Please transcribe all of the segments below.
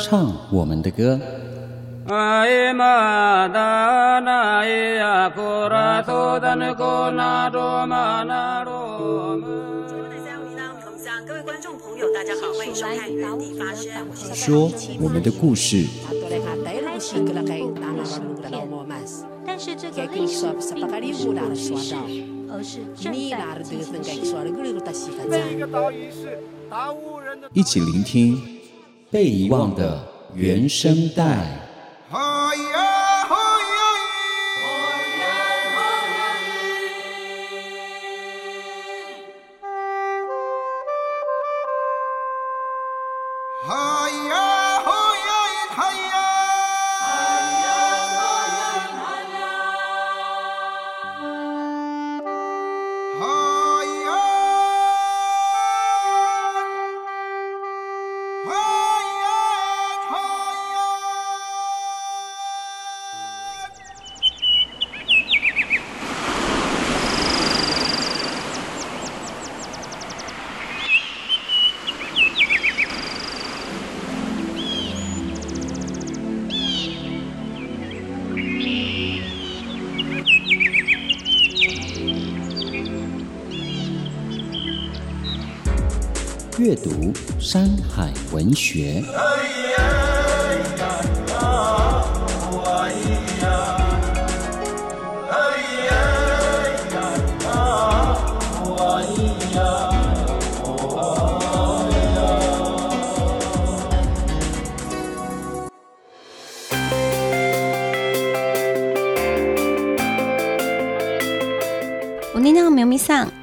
唱我们的歌。各位观众朋友，大家好，欢迎收看《原地发声》，说我们的故事。但是这个历史并不是历史，而是正在进行时。一起聆听被遗忘的原声带。Oh! 阅读山海文学。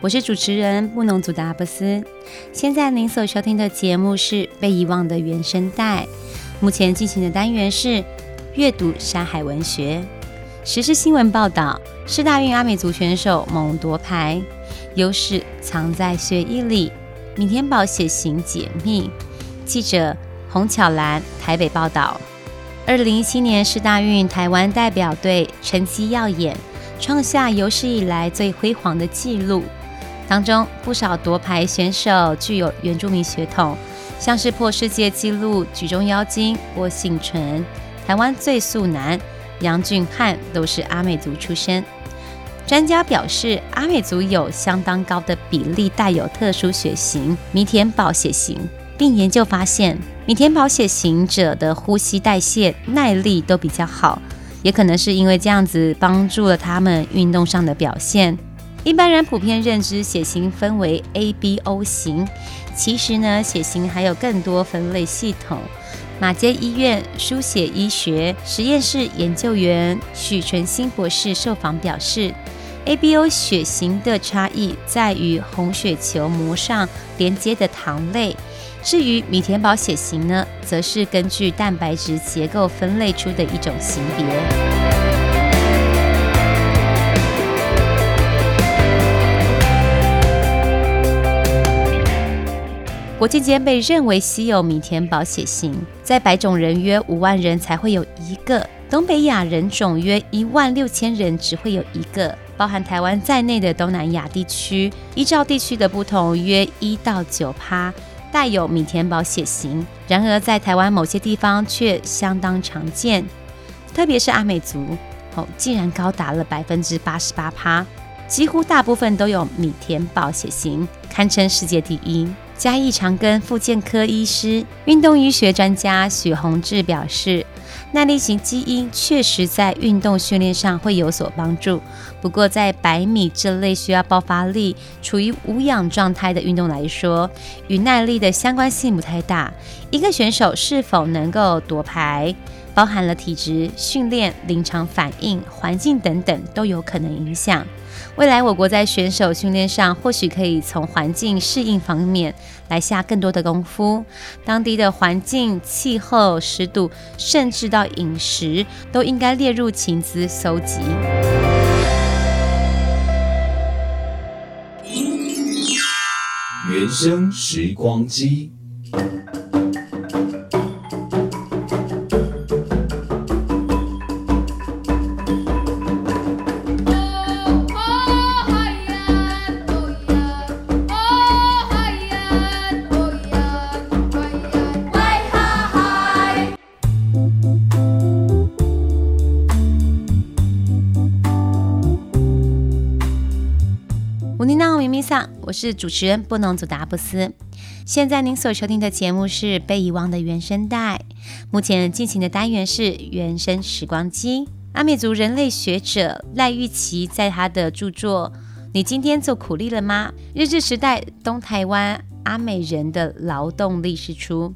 我是主持人布农族的阿布斯。现在您所收听的节目是《被遗忘的原声带》，目前进行的单元是阅读山海文学。时事新闻报道：世大运阿美族选手猛夺牌，优势藏在血液里。米田堡血型解密。记者洪巧兰台北报道。二零一七年世大运，台湾代表队成绩耀眼。创下有史以来最辉煌的纪录，当中不少夺牌选手具有原住民血统，像是破世界纪录举重妖精郭婞淳、台湾最速男杨俊翰都是阿美族出身。专家表示，阿美族有相当高的比例带有特殊血型米田堡血型，并研究发现，米田堡血型者的呼吸代谢耐力都比较好。也可能是因为这样子帮助了他们运动上的表现。一般人普遍认知血型分为 A、B、O 型，其实呢，血型还有更多分类系统。马偕医院输血医学实验室研究员许纯新博士受访表示，A、B、O 血型的差异在于红血球膜上连接的糖类。至于米田堡血型呢，则是根据蛋白质结构分类出的一种型别。国际间被认为稀有米田堡血型，在白种人约五万人才会有一个，东北亚人种约一万六千人只会有一个，包含台湾在内的东南亚地区，依照地区的不同，约一到九趴。带有米田堡血型，然而在台湾某些地方却相当常见，特别是阿美族，哦，竟然高达了百分之八十八趴，几乎大部分都有米田堡血型，堪称世界第一。嘉义长庚复健科医师、运动医学专家许宏志表示。耐力型基因确实在运动训练上会有所帮助，不过在百米这类需要爆发力、处于无氧状态的运动来说，与耐力的相关性不太大。一个选手是否能够夺牌，包含了体质、训练、临场反应、环境等等都有可能影响。未来我国在选手训练上，或许可以从环境适应方面来下更多的功夫。当地的环境、气候、湿度，甚至到饮食，都应该列入情资搜集。原生时光机。是主持人布农族达布斯。现在您所收听的节目是《被遗忘的原声带》，目前进行的单元是《原声时光机》。阿美族人类学者赖玉琪在他的著作《你今天做苦力了吗？日治时代东台湾阿美人的劳动力》输出。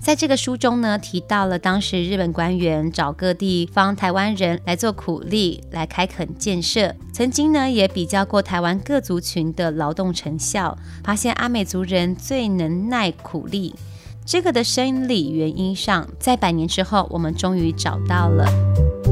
在这个书中呢，提到了当时日本官员找各地方台湾人来做苦力，来开垦建设。曾经呢，也比较过台湾各族群的劳动成效，发现阿美族人最能耐苦力。这个的生理原因上，在百年之后，我们终于找到了。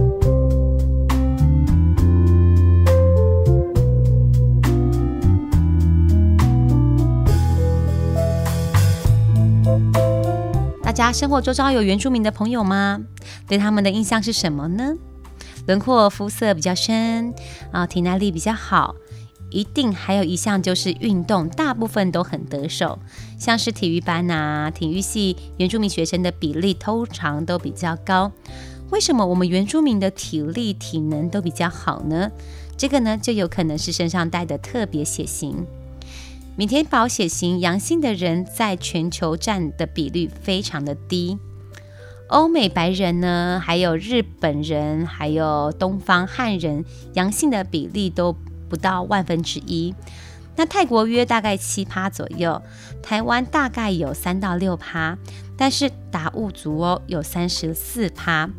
家生活周遭有原住民的朋友吗？对他们的印象是什么呢？轮廓肤色比较深啊，体耐力比较好，一定还有一项就是运动，大部分都很得手。像是体育班啊，体育系原住民学生的比例通常都比较高。为什么我们原住民的体力体能都比较好呢？这个呢，就有可能是身上带的特别血型。每天保血型阳性的人在全球占的比率非常的低，欧美白人呢，还有日本人，还有东方汉人，阳性的比例都不到万分之一。那泰国约大概七趴左右，台湾大概有三到六趴，但是达悟族哦有三十四趴，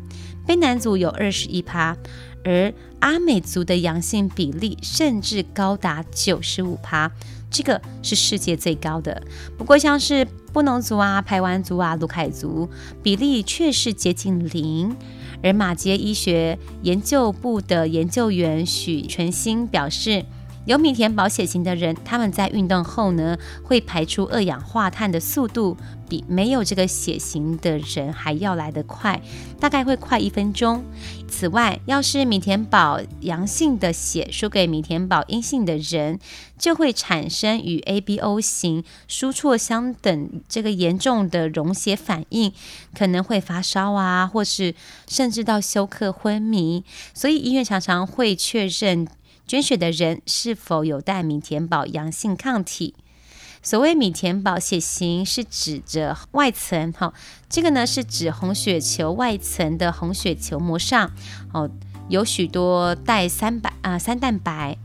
卑南族有二十一趴，而阿美族的阳性比例甚至高达九十五趴。这个是世界最高的，不过像是布农族啊、排湾族啊、卢凯族，比例却是接近零。而马偕医学研究部的研究员许纯兴表示，有米田保血型的人，他们在运动后呢，会排出二氧化碳的速度比没有这个血型的人还要来得快，大概会快一分钟。此外，要是米田保阳性的血输给米田保阴性的人，就会产生与 ABO 型输错相等这个严重的溶血反应，可能会发烧啊，或是甚至到休克昏迷。所以医院常常会确认。捐血的人是否有带米田宝阳性抗体？所谓米田宝血型是指着外层，哈，这个呢是指红血球外层的红血球膜上，哦，有许多带三白啊三蛋白。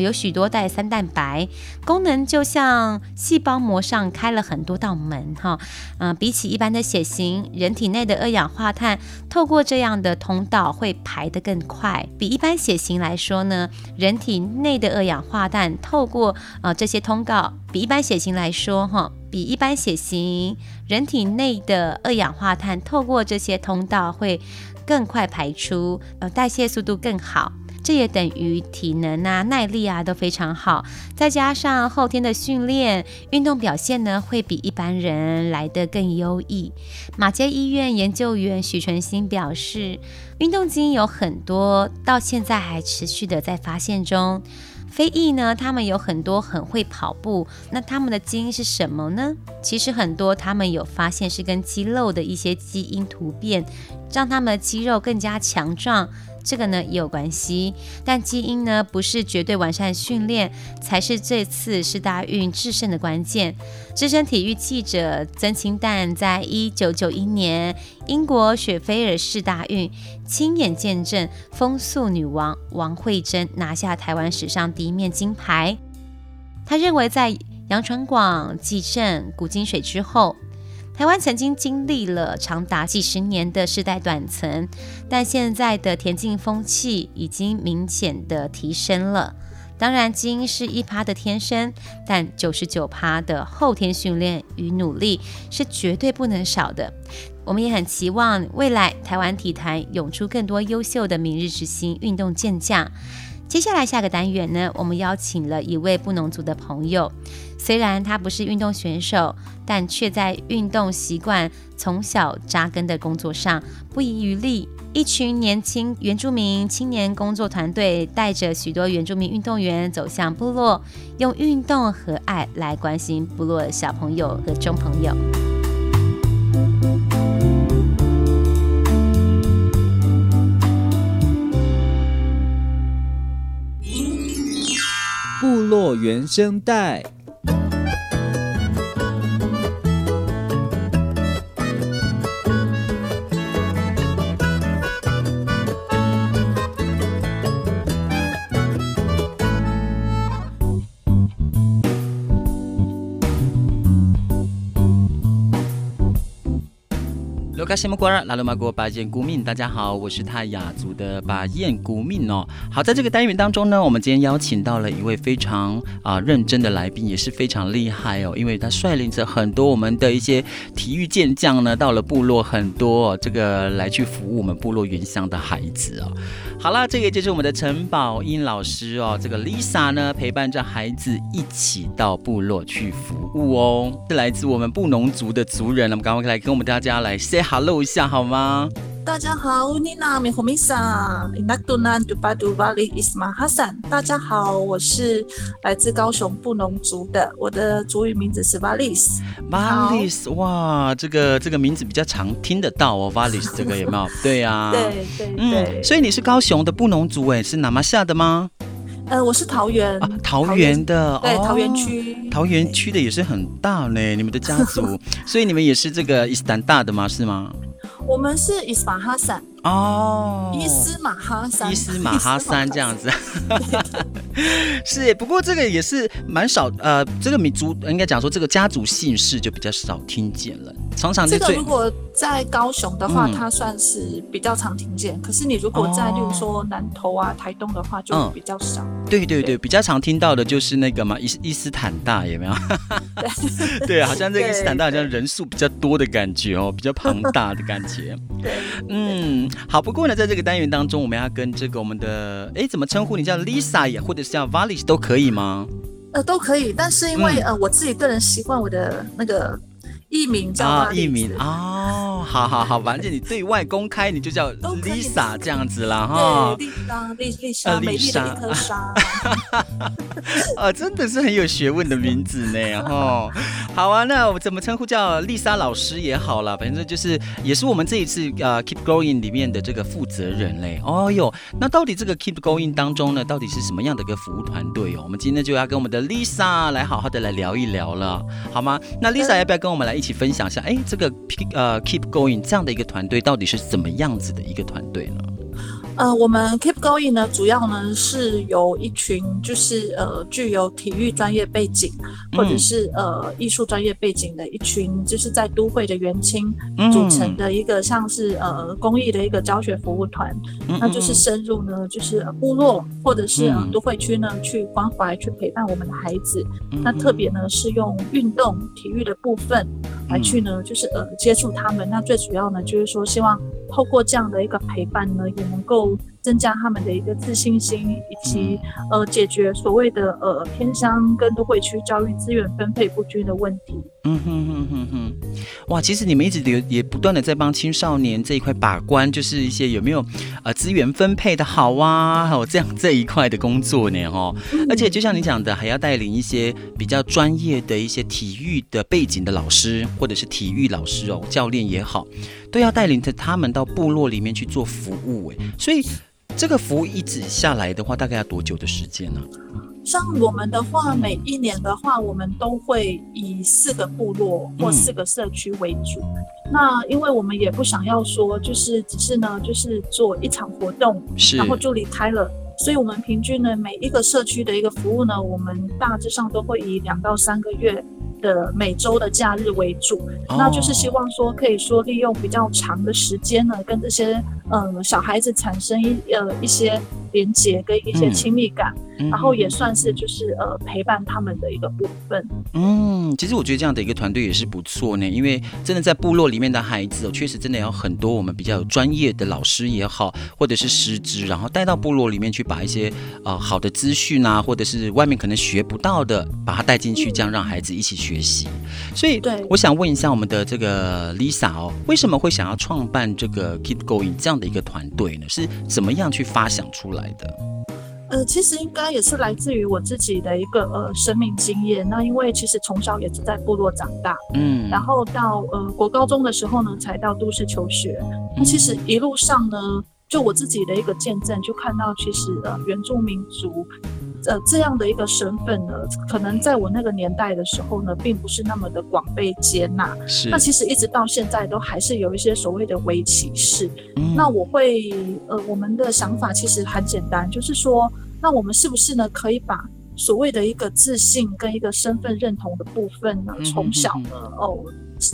有许多带三蛋白功能，就像细胞膜上开了很多道门哈。嗯、比起一般的血型，人体内的二氧化碳透过这样的通道会排得更快。比一般血型来说呢，人体内的二氧化碳透过呃这些通道，比一般血型来说哈，比一般血型人体内的二氧化碳透过这些通道会更快排出，呃，代谢速度更好。这也等于体能啊、耐力啊都非常好，再加上后天的训练，运动表现呢会比一般人来得更优异。马偕医院研究员许纯兴表示，运动基因有很多，到现在还持续的在发现中。非裔呢，他们有很多很会跑步，那他们的基因是什么呢？其实很多他们有发现是跟肌肉的一些基因突变，让他们的肌肉更加强壮。这个呢也有关系，但基因呢不是绝对完善训练才是这次世大运制胜的关键。资深体育记者曾清淡在一九九一年英国雪菲尔世大运亲眼见证风速女王王惠珍拿下台湾史上第一面金牌。他认为在杨传广、纪政、古金水之后。台湾曾经经历了长达几十年的世代断层，但现在的田径风气已经明显的提升了。当然，基因是一趴的天生，但九十九趴的后天训练与努力是绝对不能少的。我们也很期望未来台湾体坛涌出更多优秀的明日之星运动健将。接下来下个单元呢，我们邀请了一位布农族的朋友，虽然他不是运动选手，但却在运动习惯从小扎根的工作上不遗余力。一群年轻原住民青年工作团队带着许多原住民运动员走向部落，用运动和爱来关心部落小朋友和中朋友。部落原声带。罗卡西木瓜尔拉鲁马国巴彦古敏，大家好，我是泰雅族的巴彦古敏哦。好，在这个单元当中呢，我们今天邀请到了一位非常啊、认真的来宾，也是非常厉害哦，因为他率领着很多我们的一些体育健将呢，到了部落很多、这个来去服务我们部落原乡的孩子哦。好了，这个就是我们的陈宝英老师哦，这个 Lisa 呢陪伴着孩子一起到部落去服务哦，是来自我们布农族的族人，那么赶快来跟我们大家来 say hello 一下好吗？大家好，我尼娜米胡米萨，伊纳杜南杜巴杜巴里伊斯马哈桑。大家好，我是来自高雄布农族的，我的族语名字是 Valis。Valis，哇，这个这个名字比较常听得到哦，Valis 这个有没有？对呀、啊，对对对、嗯。所以你是高雄的布农族哎，是那玛夏的吗？呃，我是桃园、啊，桃园的，对，哦、桃园区，桃园区的也是很大呢，你们的家族，所以你们也是这个伊斯坦大的吗？是吗？我们是伊斯马哈山哦，伊斯马哈山，伊斯马哈山这样子，是。不过这个也是蛮少，呃，这个民族应该讲说这个家族姓氏就比较少听见了。常常这个如果在高雄的话，嗯、它算是比较常听见。可是你如果在，例如说南投啊、台东的话，就比较少。嗯、对对对，对，比较常听到的就是那个嘛，伊伊斯坦大有没有？对 对，好像这个伊斯坦大好像人数比较多的感觉哦，比较庞大的感觉。对，嗯，好。不过呢，在这个单元当中，我们要跟这个我们的哎，怎么称呼你？叫 Lisa 也，或者是叫 Valis 都可以吗？呃，都可以。但是因为、嗯、呃，我自己个人习惯我的那个。艺名叫啊，艺名哦，好好好，反正你对外公开你就叫 Lisa 这样子啦哈。对，丽丽丽莎，美丽的一颗沙。啊，真的是很有学问的名字呢哈。好啊，那我怎么称呼叫丽莎老师也好了，反正就是也是我们这一次呃 Keep Going 里面的这个负责人嘞。哦哟，那到底这个 Keep Going 当中呢，到底是什么样的一个服务团队哦？我们今天就要跟我们的 Lisa 来好好的来聊一聊了，好吗？那 Lisa 要不要跟我们来一起？分享一下，哎，这个呃 Keep 勾引这样的一个团队到底是怎么样子的一个团队呢？呃，我们 Keep Going 呢，主要呢是由一群就是呃具有体育专业背景，或者是呃艺术专业背景的一群，就是在都会的园青组成的一个像是呃公益的一个教学服务团，嗯、那就是深入呢就是部落或者是、呃、都会区呢去关怀去陪伴我们的孩子，嗯、那特别呢是用运动体育的部分来去呢就是呃接触他们，那最主要呢就是说希望透过这样的一个陪伴呢也能够。增加他们的一个自信心，以及呃解决所谓的呃偏乡跟都会区教育资源分配不均的问题。嗯哼哼哼哼，哇，其实你们一直也也不断的在帮青少年这一块把关，就是一些有没有呃资源分配的好啊，还有这样这一块的工作呢？哦，而且就像你讲的，还要带领一些比较专业的一些体育的背景的老师，或者是体育老师哦，教练也好，都要带领着他们到部落里面去做服务。哎，所以。这个服务一直下来的话，大概要多久的时间呢？像我们的话，每一年的话，我们都会以四个部落或四个社区为主。嗯、那因为我们也不想要说，就是只是呢，就是做一场活动，然后就离开了。所以，我们平均呢，每一个社区的一个服务呢，我们大致上都会以两到三个月的每周的假日为主。哦、那就是希望说，可以说利用比较长的时间呢，跟这些呃小孩子产生一呃一些连接跟一些亲密感。嗯然后也算是就是呃陪伴他们的一个部分。嗯，其实我觉得这样的一个团队也是不错呢，因为真的在部落里面的孩子哦，确实真的有很多我们比较有专业的老师也好，或者是师资，然后带到部落里面去，把一些呃好的资讯啊，或者是外面可能学不到的，把它带进去，这样让孩子一起学习。所以，对，我想问一下我们的这个 Lisa 哦，为什么会想要创办这个 Keep Going 这样的一个团队呢？是怎么样去发想出来的？呃，其实应该也是来自于我自己的一个呃生命经验。那因为其实从小也是在部落长大，嗯，然后到呃国高中的时候呢，才到都市求学。那其实一路上呢，就我自己的一个见证，就看到其实呃原住民族。呃，这样的一个身份呢，可能在我那个年代的时候呢，并不是那么的广被接纳。是。那其实一直到现在都还是有一些所谓的微歧视。嗯。那我会，呃，我们的想法其实很简单，就是说，那我们是不是呢，可以把所谓的一个自信跟一个身份认同的部分呢，从小呢，哦，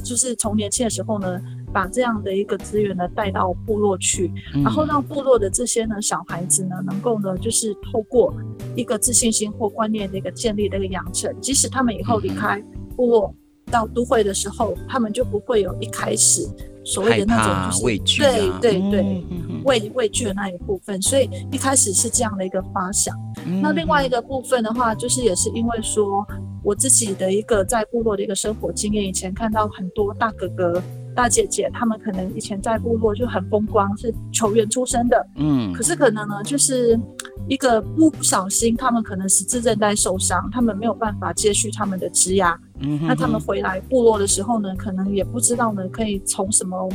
就是从年轻的时候呢。把这样的一个资源呢带到部落去，嗯、然后让部落的这些呢小孩子呢能够呢就是透过一个自信心或观念的一个建立的一个养成，即使他们以后离开部落到都会的时候，他们就不会有一开始所谓的那种就是畏惧、啊，对对对，畏畏惧的那一部分，所以一开始是这样的一个发想。嗯、那另外一个部分的话，就是也是因为说我自己的一个在部落的一个生活经验，以前看到很多大哥哥。大姐姐，他们可能以前在部落就很风光，是球员出身的，嗯，可是可能呢，就是一个不小心，他们可能十字韧带受伤，他们没有办法接续他们的职涯，嗯哼哼，那他们回来部落的时候呢，可能也不知道呢，可以从什么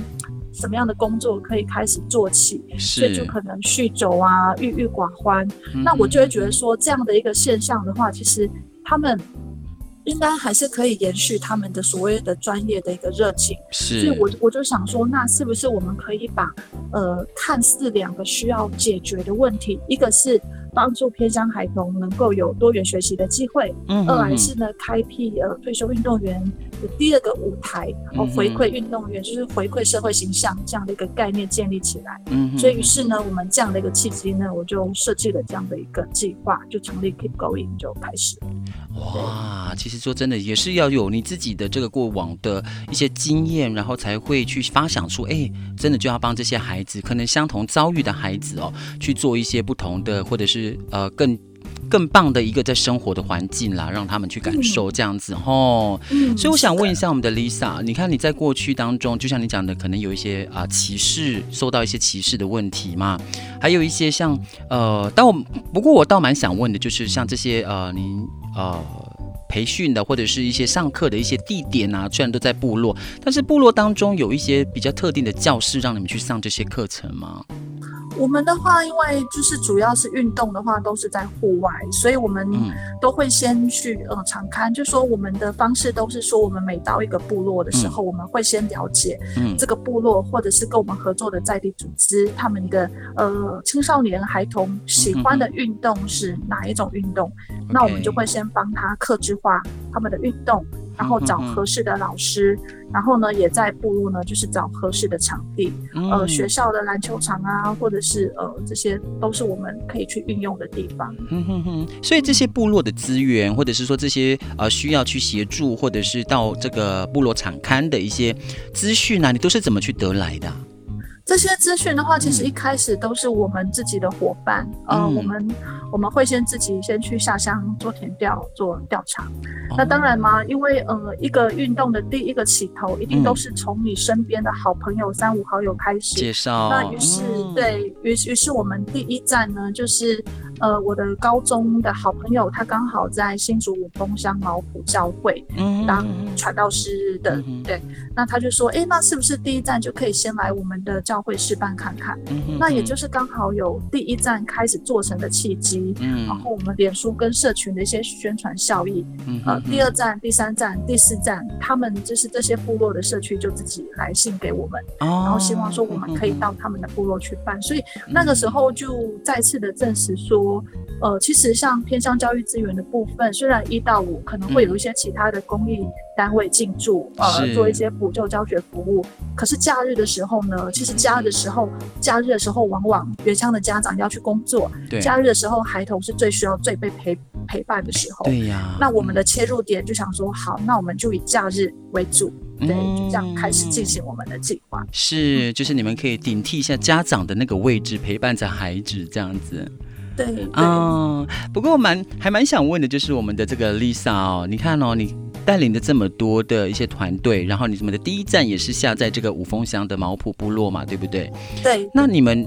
什么样的工作可以开始做起，所以就可能酗酒啊，郁郁寡欢，嗯。那我就会觉得说，这样的一个现象的话，其实他们。应该还是可以延续他们的所谓的专业的一个热情，是，所以我我就想说，那是不是我们可以把呃看似两个需要解决的问题，一个是帮助偏乡孩童能够有多元学习的机会，嗯，二来是呢开辟呃退休运动员的第二个舞台，哦、呃、回馈运动员就是回馈社会形象这样的一个概念建立起来，嗯，所以于是呢，我们这样的一个契机呢，我就设计了这样的一个计划，就成立 Keep Going 就开始。哇，其实说真的，也是要有你自己的这个过往的一些经验，然后才会去发想出，哎，真的就要帮这些孩子，可能相同遭遇的孩子哦，去做一些不同的，或者是呃更更棒的一个在生活的环境啦，让他们去感受这样子哦。所以我想问一下我们的 Lisa，你看你在过去当中，就像你讲的，可能有一些啊、呃、歧视，受到一些歧视的问题嘛，还有一些像呃，但我不过我倒蛮想问的，就是像这些呃，您。呃，培训的或者是一些上课的一些地点啊，虽然都在部落，但是部落当中有一些比较特定的教室，让你们去上这些课程吗？我们的话，因为就是主要是运动的话，都是在户外，所以我们都会先去呃场勘，就说我们的方式都是说，我们每到一个部落的时候，嗯、我们会先了解这个部落或者是跟我们合作的在地组织，他们的呃青少年孩童喜欢的运动是哪一种运动，嗯、那我们就会先帮他克制化他们的运动。然后找合适的老师，嗯，然后呢，也在部落呢，就是找合适的场地，嗯，呃，学校的篮球场啊，或者是呃，这些都是我们可以去运用的地方。嗯哼哼。所以这些部落的资源，或者是说这些呃需要去协助，或者是到这个部落场刊的一些资讯啊，你都是怎么去得来的？这些资讯的话，其实一开始都是我们自己的伙伴，嗯、呃，我们我们会先自己先去下乡做田调、做调查。哦、那当然嘛，因为呃，一个运动的第一个起头，一定都是从你身边的好朋友、嗯、三五好友开始。介绍。那于是，嗯、对于于是我们第一站呢，就是呃，我的高中的好朋友，他刚好在新竹五峰乡毛埔教会当传道师的、嗯，对。那他就说，哎，那是不是第一站就可以先来我们的教教会试办看看，那也就是刚好有第一站开始做成的契机，嗯，然后我们脸书跟社群的一些宣传效益，嗯，呃，第二站、第三站、第四站，他们就是这些部落的社区就自己来信给我们，哦，然后希望说我们可以到他们的部落去办，嗯，所以那个时候就再次的证实说，呃，其实像偏向教育资源的部分，虽然一到五可能会有一些其他的公益单位进驻，呃，做一些补救教学服务，可是假日的时候呢，其实。假日的时候，假日的时候，往往原乡的家长要去工作。对，假日的时候，孩童是最需要、最被陪陪伴的时候。对呀。那我们的切入点就想说，好，那我们就以假日为主，对，嗯、就这样开始进行我们的计划。是，就是你们可以顶替一下家长的那个位置，陪伴着孩子这样子。对。嗯，不过我蛮还蛮想问的，就是我们的这个 Lisa 哦，你看哦，你。带领的这么多的一些团队，然后你们的第一站也是下在这个五峰乡的毛埔部落嘛，对不对？对。那你们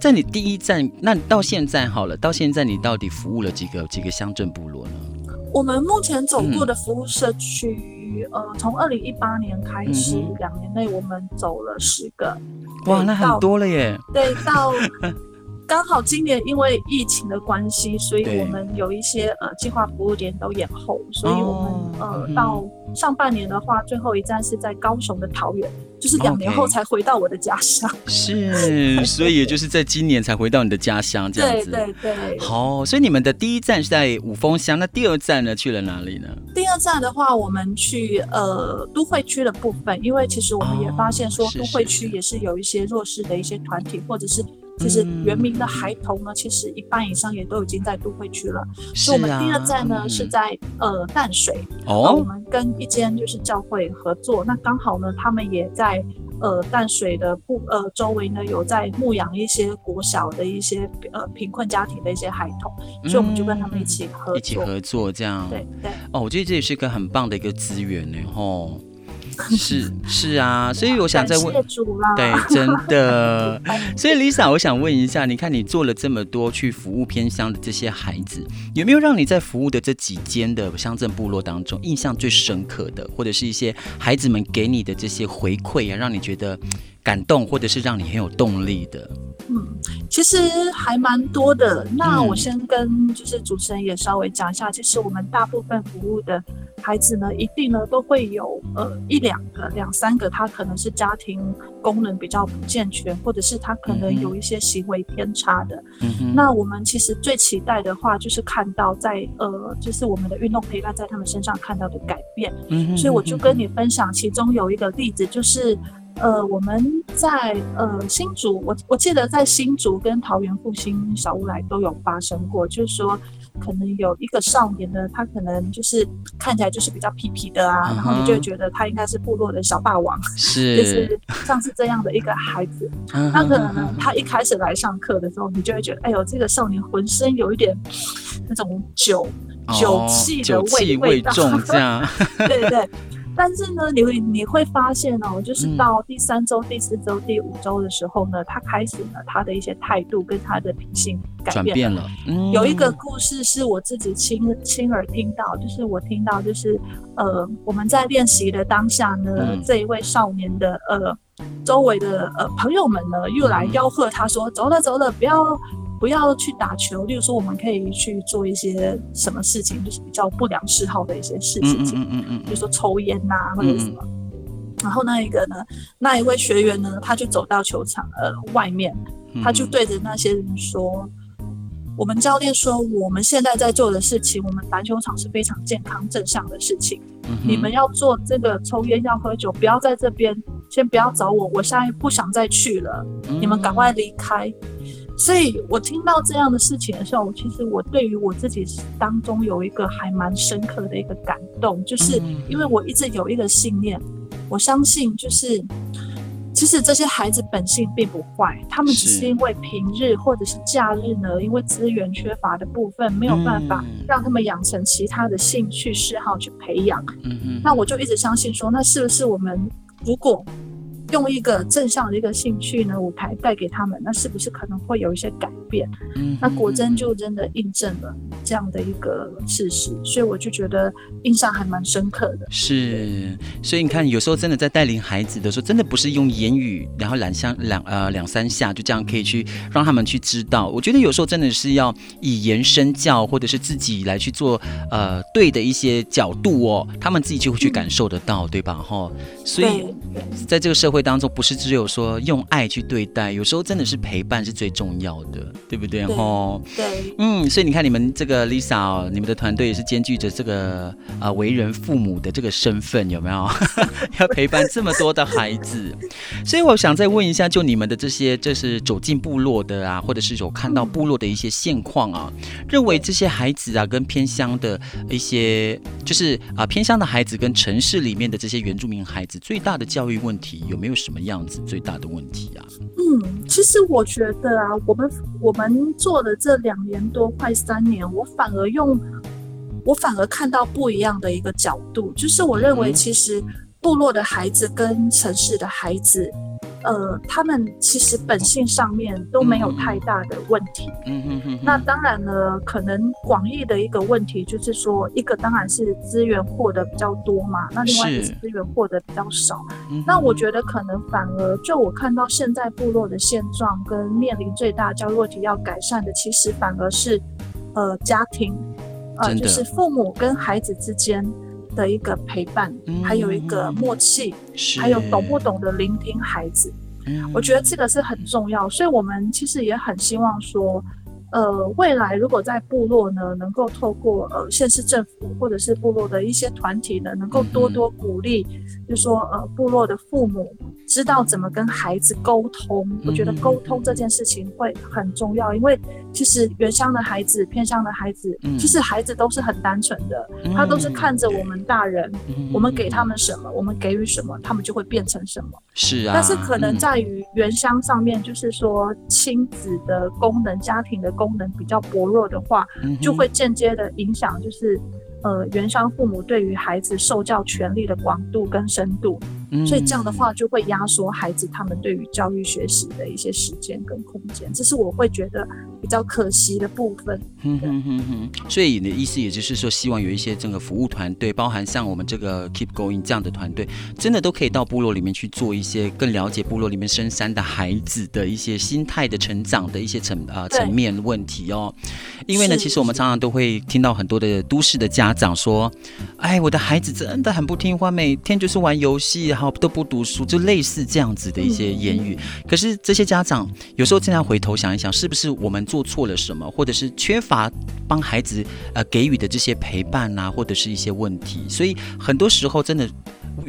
在你第一站，那到现在好了，到现在你到底服务了几个几个乡镇部落呢？我们目前走过的服务社区，嗯、呃，从二零一八年开始，嗯、两年内我们走了十个。哇，那很多了耶。对，到。刚好今年因为疫情的关系，所以我们有一些呃计划服务点都延后，所以我们、哦、呃、嗯、到上半年的话，最后一站是在高雄的桃园。就是两年后才回到我的家乡。是，所以也就是在今年才回到你的家乡这样子。对对对。好，所以你们的第一站是在五峰乡，那第二站呢去了哪里呢？第二站的话，我们去呃都会区的部分，因为其实我们也发现说，都会区也是有一些弱势的一些团体，或者是。其实原民的孩童呢，其实一半以上也都已经在都会区了。是啊。所以我们第二站呢，嗯、是在呃淡水，哦，我们跟一间就是教会合作，那刚好呢，他们也在呃淡水的部呃周围呢，有在牧养一些国小的一些呃贫困家庭的一些孩童，所以我们就跟他们一起合作，一起合作这样。对对。哦，我觉得这也是一个很棒的一个资源呢，吼。是是啊，所以我想再问，对，真的。所以 Lisa，我想问一下，你看你做了这么多去服务偏乡的这些孩子，有没有让你在服务的这几间的乡镇部落当中印象最深刻的，或者是一些孩子们给你的这些回馈啊，让你觉得感动，或者是让你很有动力的？嗯，其实还蛮多的。那我先跟就是主持人也稍微讲一下，其实我们大部分服务的孩子呢，一定呢都会有呃一两个、两三个，他可能是家庭功能比较不健全，或者是他可能有一些行为偏差的。嗯哼。那我们其实最期待的话，就是看到在呃，就是我们的运动陪伴在他们身上看到的改变。嗯。所以我就跟你分享，其中有一个例子就是。呃，我们在呃新竹，我我记得在新竹跟桃园复兴小乌来都有发生过，就是说可能有一个少年呢，他可能就是看起来就是比较皮皮的啊，uh huh. 然后你就会觉得他应该是部落的小霸王，是，就是像是这样的一个孩子。Uh huh. 那可能呢，他一开始来上课的时候，你就会觉得，哎呦，这个少年浑身有一点那种酒、oh, 酒气的味味道，这样，对对对。但是呢，你会你会发现哦，就是到第三周、嗯、第四周、第五周的时候呢，他开始呢，他的一些态度跟他的脾性改变了。有一个故事是我自己亲亲耳听到，就是我听到，就是呃，我们在练习的当下呢，嗯、这一位少年的呃周围的呃朋友们呢，又来吆喝他说：“嗯、走了走了，不要。”不要去打球，例如说，我们可以去做一些什么事情，就是比较不良嗜好的一些事情，嗯嗯嗯，比如说抽烟呐、啊，或者什么。嗯嗯，然后那一个呢，那一位学员呢，他就走到球场呃外面，他就对着那些人说：“嗯嗯，我们教练说，我们现在在做的事情，我们篮球场是非常健康正向的事情。嗯，你们要做这个抽烟要喝酒，不要在这边，先不要找我，我现在不想再去了，嗯，你们赶快离开。”所以我听到这样的事情的时候，其实我对于我自己当中有一个还蛮深刻的一个感动，就是因为我一直有一个信念，我相信就是其实这些孩子本性并不坏，他们只是因为平日或者是假日呢，因为资源缺乏的部分没有办法让他们养成其他的兴趣嗜好去培养。嗯嗯，那我就一直相信说，那是不是我们如果用一个正向的一个兴趣呢，舞台带给他们，那是不是可能会有一些改变？嗯，那果真就真的印证了这样的一个事实，所以我就觉得印象还蛮深刻的。是，所以你看，有时候真的在带领孩子的时候，真的不是用言语，然后两三两呃两三下就这样可以去让他们去知道。我觉得有时候真的是要以言身教，或者是自己来去做呃对的一些角度哦，他们自己就会去感受得到，嗯、对吧？哈，所以在这个社会。当中不是只有说用爱去对待，有时候真的是陪伴是最重要的，对不对？吼，对，嗯，所以你看，你们这个 Lisa，哦，你们的团队也是兼具着这个啊为人父母的这个身份，有没有？要陪伴这么多的孩子，所以我想再问一下，就你们的这些，就是走进部落的啊，或者是有看到部落的一些现况啊，认为这些孩子啊，跟偏乡的一些，就是啊偏乡的孩子跟城市里面的这些原住民孩子，最大的教育问题有没有？有什么样子最大的问题啊？嗯，其实我觉得啊，我们我们做了这两年多快三年，我反而用我反而看到不一样的一个角度，就是我认为其实部落的孩子跟城市的孩子。呃，他们其实本性上面都没有太大的问题。嗯嗯嗯。那当然呢，可能广义的一个问题就是说，一个当然是资源获得比较多嘛，那另外一个是资源获得比较少。是那我觉得可能反而就我看到现在部落的现状跟面临最大焦虑问题要改善的，其实反而是呃家庭，呃就是父母跟孩子之间。的一个陪伴，嗯、还有一个默契，还有懂不懂得聆听孩子。嗯，我觉得这个是很重要，所以我们其实也很希望说。呃，未来如果在部落呢，能够透过呃县市政府或者是部落的一些团体呢，能够多多鼓励，嗯、就说呃部落的父母知道怎么跟孩子沟通。嗯、我觉得沟通这件事情会很重要，因为其实原乡的孩子、偏乡的孩子，嗯、其实孩子都是很单纯的，嗯、他都是看着我们大人，嗯、我们给他们什么，我们给予什么，他们就会变成什么。是啊。但是可能在于原乡上面，就是说亲子的功能、家庭的。功能比较薄弱的话，就会间接的影响，就是呃，原生父母对于孩子受教权利的广度跟深度。所以这样的话就会压缩孩子他们对于教育学习的一些时间跟空间，这是我会觉得比较可惜的部分。嗯哼哼哼。所以你的意思也就是说，希望有一些这个服务团队，包含像我们这个 Keep Going 这样的团队，真的都可以到部落里面去做一些更了解部落里面深山的孩子的一些心态的成长的一些层啊层面问题哦。因为呢，其实我们常常都会听到很多的都市的家长说：“哎，我的孩子真的很不听话，每天就是玩游戏。”好，都不读书，就类似这样子的一些言语。可是这些家长有时候经常回头想一想，是不是我们做错了什么，或者是缺乏帮孩子呃给予的这些陪伴啊，或者是一些问题？所以很多时候真的。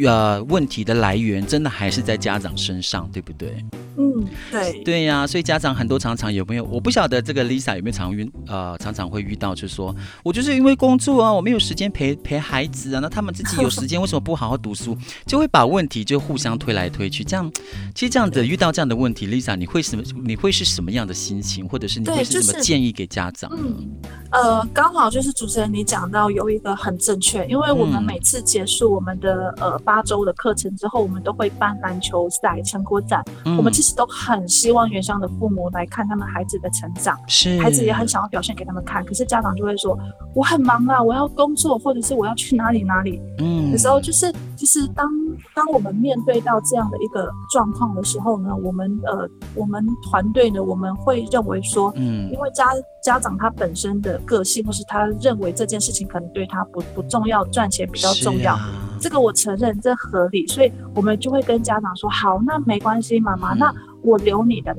呃，问题的来源真的还是在家长身上，对不对？嗯，对，对呀、啊，所以家长很多常常有没有？我不晓得这个 Lisa 有没有常遇呃，常常会遇到，就是说我就是因为工作啊，我没有时间陪陪孩子啊，那他们自己有时间，为什么不好好读书？就会把问题就互相推来推去，这样其实这样子遇到这样的问题，Lisa 你会什么？你会是什么样的心情，或者是你会是什么建议给家长？就是、嗯，呃，刚好就是主持人你讲到有一个很正确，因为我们每次结束我们的、嗯、呃。八周的课程之后，我们都会办篮球赛、成果展。嗯、我们其实都很希望原乡的父母来看他们孩子的成长，是孩子也很想要表现给他们看。可是家长就会说：“我很忙啊，我要工作，或者是我要去哪里哪里。”嗯，有时候就是，就是当当我们面对到这样的一个状况的时候呢，我们呃，我们团队呢，我们会认为说，嗯，因为家家长他本身的个性，或是他认为这件事情可能对他不不重要，赚钱比较重要。这个我承认，这合理，所以我们就会跟家长说：好，那没关系，妈妈，那我留你的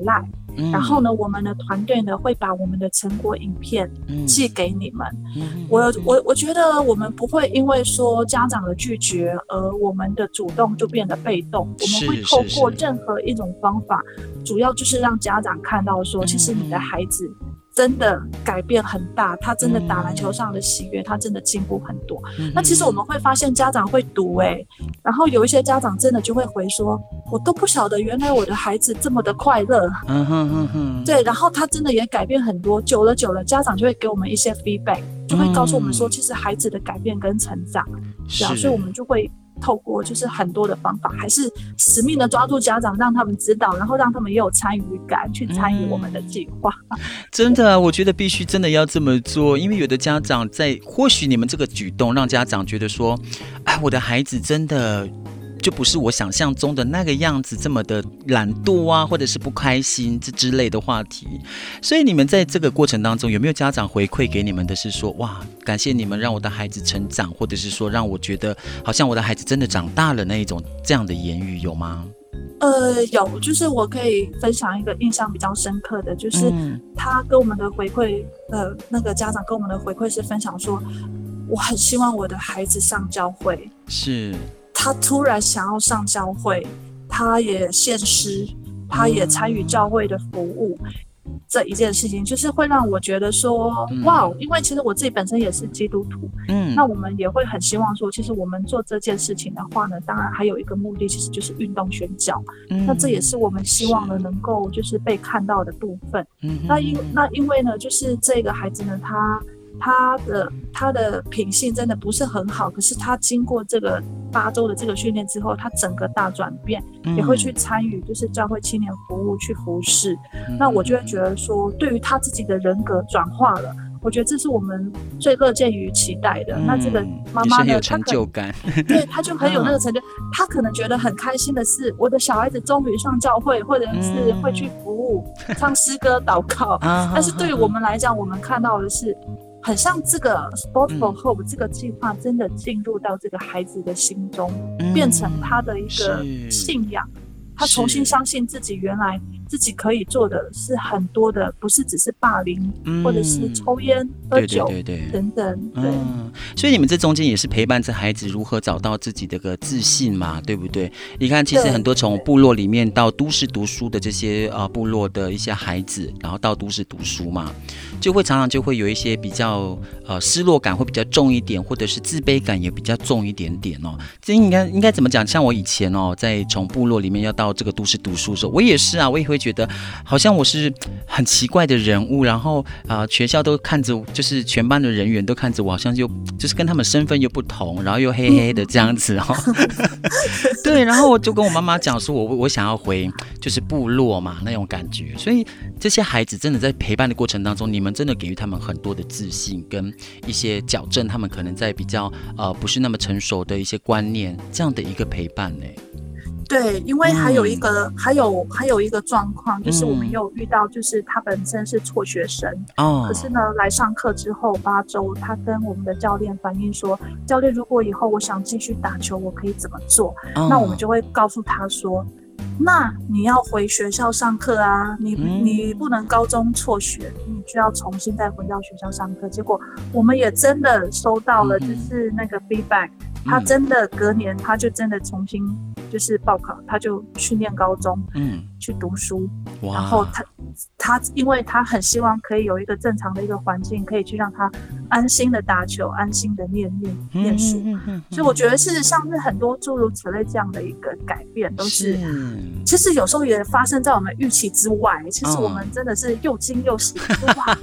嗯，然后呢，我们的团队呢会把我们的成果影片寄给你们。嗯，我我我觉得我们不会因为说家长的拒绝而我们的主动就变得被动，我们会透过任何一种方法，主要就是让家长看到说，其实你的孩子。真的改变很大，他真的打篮球上的喜悦，他真的进步很多。嗯、那其实我们会发现家长会读哎、欸，然后有一些家长真的就会回说，我都不晓得原来我的孩子这么的快乐。嗯哼哼哼，对，然后他真的也改变很多。久了久了，家长就会给我们一些 feedback，就会告诉我们说，其实孩子的改变跟成长，是啊，所以我们就会。透过就是很多的方法，还是使命的抓住家长，让他们知道，然后让他们也有参与感，去参与我们的计划。真的，我觉得必须真的要这么做，因为有的家长在，或许你们这个举动让家长觉得说，哎，我的孩子真的。就不是我想象中的那个样子，这么的懒惰啊，或者是不开心这之类的话题。所以你们在这个过程当中，有没有家长回馈给你们的是说，哇，感谢你们让我的孩子成长，或者是说让我觉得好像我的孩子真的长大了那一种这样的言语有吗？呃，有，就是我可以分享一个印象比较深刻的，就是他跟我们的回馈，呃，那个家长跟我们的回馈是分享说，我很希望我的孩子上教会，是。他突然想要上教会，他也献诗，他也参与教会的服务，嗯、这一件事情就是会让我觉得说，嗯、哇，因为其实我自己本身也是基督徒，嗯，那我们也会很希望说，其实我们做这件事情的话呢，当然还有一个目的，其实就是运动宣教，嗯、那这也是我们希望呢能够就是被看到的部分，嗯，那因那因为呢，就是这个孩子呢，他。他的他的品性真的不是很好，可是他经过这个八周的这个训练之后，他整个大转变，嗯、也会去参与，就是教会青年服务去服侍。嗯、那我就会觉得说，对于他自己的人格转化了，我觉得这是我们最乐见于期待的。嗯、那这个妈妈呢，成就感，他对，他就很有那个成就。他可能觉得很开心的是，我的小孩子终于上教会，或者是会去服务、嗯、唱诗歌、祷告。但是对于我们来讲，我们看到的是。很像这个 Sport for Hope 这个计划真的进入到这个孩子的心中，嗯、变成他的一个信仰，他重新相信自己原来。自己可以做的是很多的，不是只是霸凌，嗯、或者是抽烟、喝酒，对对对对等等。对、嗯，所以你们这中间也是陪伴着孩子如何找到自己的个自信嘛，对不对？你看，其实很多从部落里面到都市读书的这些呃部落的一些孩子，然后到都市读书嘛，就会常常就会有一些比较呃失落感会比较重一点，或者是自卑感也比较重一点点哦。这应该应该怎么讲？像我以前哦，在从部落里面要到这个都市读书的时候，我也是啊，我也会。觉得好像我是很奇怪的人物，然后啊、呃，学校都看着，就是全班的人员都看着我，好像就就是跟他们身份又不同，然后又黑黑的这样子哦。对，然后我就跟我妈妈讲说我，我我想要回就是部落嘛那种感觉。所以这些孩子真的在陪伴的过程当中，你们真的给予他们很多的自信跟一些矫正，他们可能在比较呃不是那么成熟的一些观念这样的一个陪伴呢。对，因为还有一个，嗯、还有还有一个状况，就是我们有遇到，就是他本身是辍学生，哦、可是呢，来上课之后八周，他跟我们的教练反映说，教练，如果以后我想继续打球，我可以怎么做？哦、那我们就会告诉他说，那你要回学校上课啊，你、嗯、你不能高中辍学，你就要重新再回到学校上课。结果我们也真的收到了，就是那个 feedback，、嗯、他真的隔年他就真的重新。就是报考，他就去念高中，嗯，去读书，哇。然后他他，因为他很希望可以有一个正常的一个环境，可以去让他安心的打球，安心的念念念书，嗯嗯嗯嗯、所以我觉得事实上是很多诸如此类这样的一个改变，都是，是。其实有时候也发生在我们预期之外，其实我们真的是又惊又喜，哦、哇，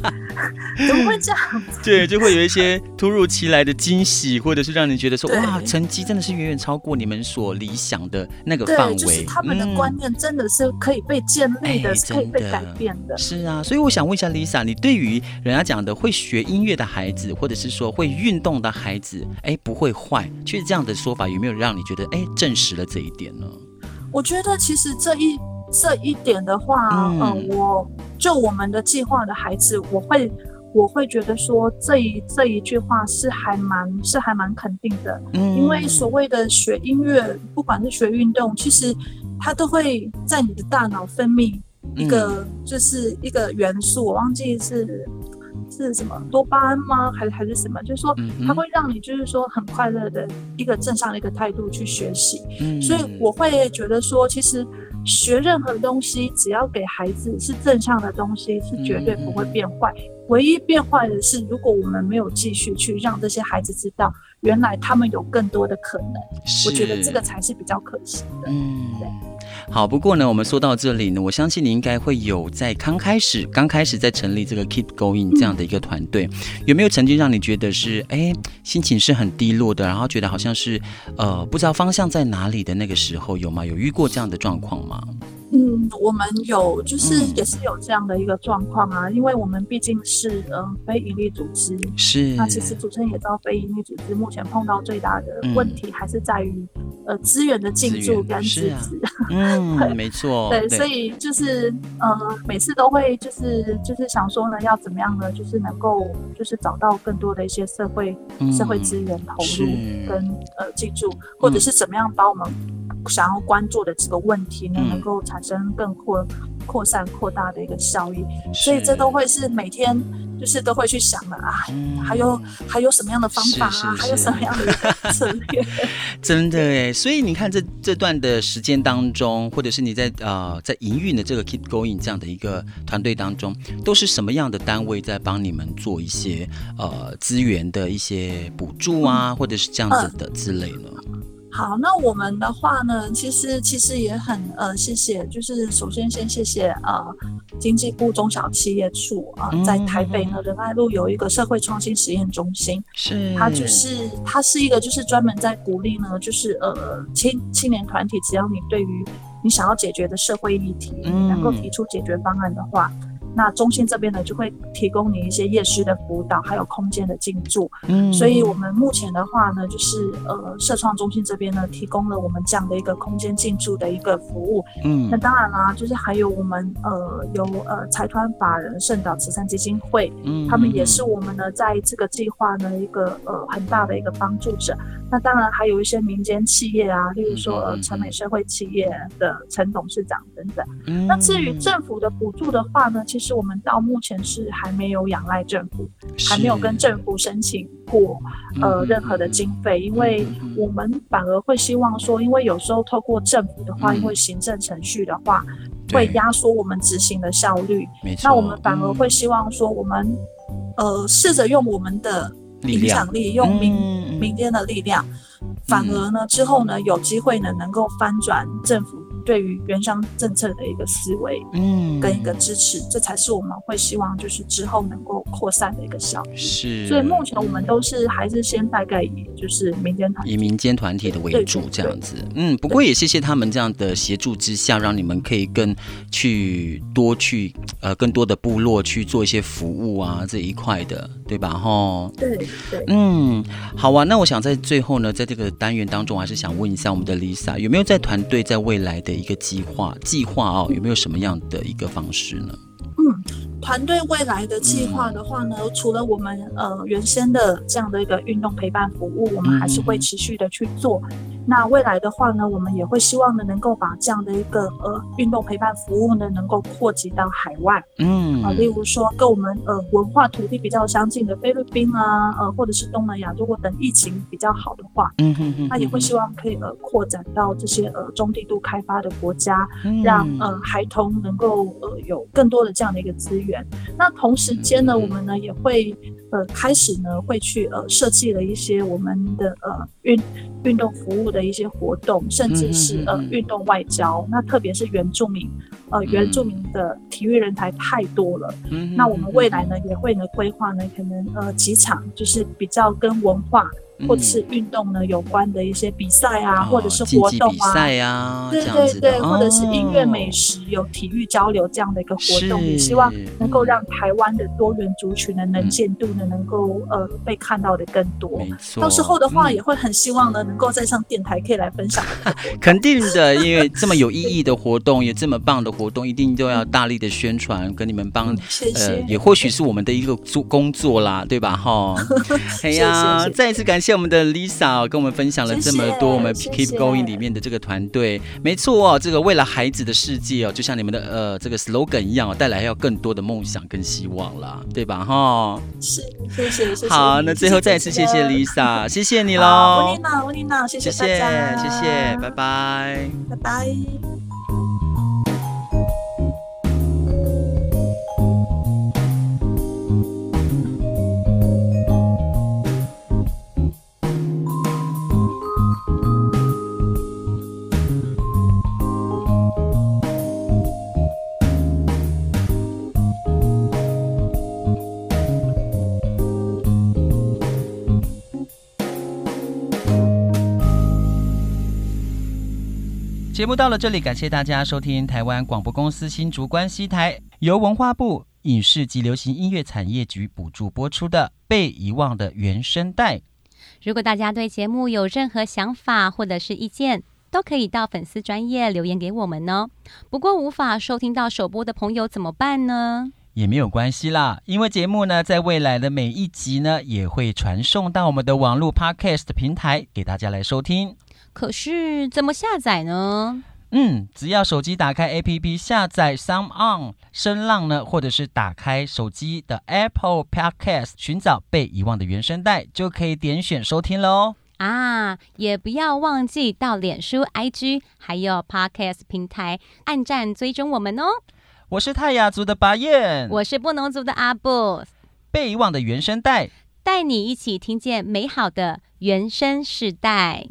怎么会这样？对，就会有一些突如其来的惊喜，或者是让你觉得说，对哇，成绩真的是远远超过你们所理想的。那个范围，就是他们的观念真的是可以被建立的，嗯、是可以被改变的。是啊，所以我想问一下 Lisa，你对于人家讲的会学音乐的孩子，或者是说会运动的孩子，哎，不会坏，其实这样的说法有没有让你觉得哎证实了这一点呢？我觉得其实这一这一点的话，嗯，呃、我就我们的计划的孩子，我会。我会觉得说这一这一句话是还蛮是还蛮肯定的，嗯，因为所谓的学音乐，不管是学运动，其实它都会在你的大脑分泌一个就是一个元素，我忘记是是什么多巴胺吗？还是还是什么？就是说它会让你就是说很快乐的一个正向的一个态度去学习，嗯，所以我会觉得说其实。学任何东西，只要给孩子是正向的东西，是绝对不会变坏。嗯、唯一变坏的是，如果我们没有继续去让这些孩子知道，原来他们有更多的可能。是我觉得这个才是比较可惜的。嗯，对。好，不过呢，我们说到这里呢，我相信你应该会有在刚开始、刚开始在成立这个 Keep Going 这样的一个团队，嗯、有没有曾经让你觉得是哎心情是很低落的，然后觉得好像是呃不知道方向在哪里的那个时候，有吗？有遇过这样的状况吗？嗯，我们有，就是也是有这样的一个状况啊，嗯、因为我们毕竟是嗯、呃、非营利组织，是。那其实主持人也知道，非营利组织目前碰到最大的问题还是在于、嗯、呃资源的进驻跟支持，嗯，对。没错，对，对。所以就是呃每次都会就是就是想说呢，要怎么样呢？就是能够就是找到更多的一些社会、嗯、社会资源投入跟呃进驻，或者是怎么样把我们。想要关注的这个问题呢，能够产生更扩扩散扩大的一个效益，所以这都会是每天就是都会去想的啊，嗯、还有还有什么样的方法啊，还有什么样的策略？真的哎，所以你看这这段的时间当中，或者是你在呃在营运的这个 Keep Going 这样的一个团队当中，都是什么样的单位在帮你们做一些呃资源的一些补助啊，嗯、或者是这样子的之类呢？好，那我们的话呢，其实其实也很呃，谢谢，就是首先先谢谢呃，经济部中小企业处啊，呃，在台北呢仁爱路有一个社会创新实验中心，是。它就是它是一个就是专门在鼓励呢，就是呃青青年团体，只要你对于你想要解决的社会议题，能够提出解决方案的话。那中心这边呢就会提供你一些夜师的辅导，还有空间的进驻。嗯，所以我们目前的话呢，就是呃社创中心这边呢提供了我们这样的一个空间进驻的一个服务。嗯，那当然啦，就是还有我们呃有呃财团法人圣岛慈善基金会，嗯，他们也是我们呢在这个计划呢一个呃很大的一个帮助者。那当然还有一些民间企业啊，例如说成美社会企业的陈董事长等等。嗯，那至于政府的补助的话呢，其实我们到目前是还没有仰赖政府，还没有跟政府申请过呃任何的经费，因为我们反而会希望说，因为有时候透过政府的话，因为行政程序的话会压缩我们执行的效率。那我们反而会希望说，我们呃试着用我们的。影响力，用民、嗯、民间的力量，反而呢之后呢有机会呢能够翻转政府对于原乡政策的一个思维，嗯，跟一个支持，这才是我们会希望就是之后能够扩散的一个效益。是，所以目前我们都是还是先大概以就是民间团，以民间团体的为主这样子。嗯，不过也谢谢他们这样的协助之下，让你们可以更去多去呃更多的部落去做一些服务啊这一块的，对吧？哈，对对，嗯，好啊。那我想在最后呢，在这个单元当中，还是想问一下我们的 Lisa，有没有在团队在未来的一个计划计划哦，有没有什么样的一个方式呢？团队未来的计划的话呢，嗯、除了我们呃原先的这样的一个运动陪伴服务，我们还是会持续的去做。嗯那未来的话呢，我们也会希望呢，能够把这样的一个呃运动陪伴服务呢，能够扩及到海外。嗯啊，例如说跟我们呃文化土地比较相近的菲律宾啊，呃或者是东南亚，如果等疫情比较好的话，嗯哼哼，那也会希望可以呃扩展到这些呃中低度开发的国家，嗯、让呃孩童能够呃有更多的这样的一个资源。那同时间呢，我们呢也会呃开始呢会去呃设计了一些我们的呃运运动服务的。一些活动，甚至是呃运动外交，那特别是原住民，呃原住民的体育人才太多了。嗯，那我们未来呢也会呢规划呢可能呃几场，就是比较跟文化。或者是运动呢有关的一些比赛啊，或者是活动啊，对对对，或者是音乐美食有体育交流这样的一个活动，也希望能够让台湾的多元族群的能见度呢能够呃被看到的更多。到时候的话也会很希望呢能够再上电台可以来分享。肯定的，因为这么有意义的活动，也这么棒的活动，一定都要大力的宣传，跟你们帮。谢谢。也或许是我们的一个做工作啦，对吧？哈。哎呀，再一次感谢。我们的 Lisa 跟我们分享了这么多，我们 Keep Going 里面的这个团队，没错哦，这个为了孩子的世界哦，就像你们的呃这个 slogan 一样哦，带来要更多的梦想跟希望啦，对吧？哈，是，谢谢，谢谢。好，那最后再一次谢谢 Lisa，谢谢你喽，谢谢谢谢，拜拜，拜拜。节目到了这里，感谢大家收听台湾广播公司新竹关西台，由文化部影视及流行音乐产业局补助播出的《被遗忘的原声带》。如果大家对节目有任何想法或者是意见，都可以到粉丝专业留言给我们哦。不过无法收听到首播的朋友怎么办呢？也没有关系啦，因为节目呢，在未来的每一集呢，也会传送到我们的网络 Podcast 平台给大家来收听。可是怎么下载呢？嗯，只要手机打开 APP 下载 Sound On 声浪呢，或者是打开手机的 Apple Podcast 寻找被遗忘的原声带，就可以点选收听喽。啊，也不要忘记到脸书、IG 还有 Podcast 平台按赞追踪我们哦。我是泰雅族的巴彦，我是布农族的阿布，被遗忘的原声带，带你一起听见美好的原声世代。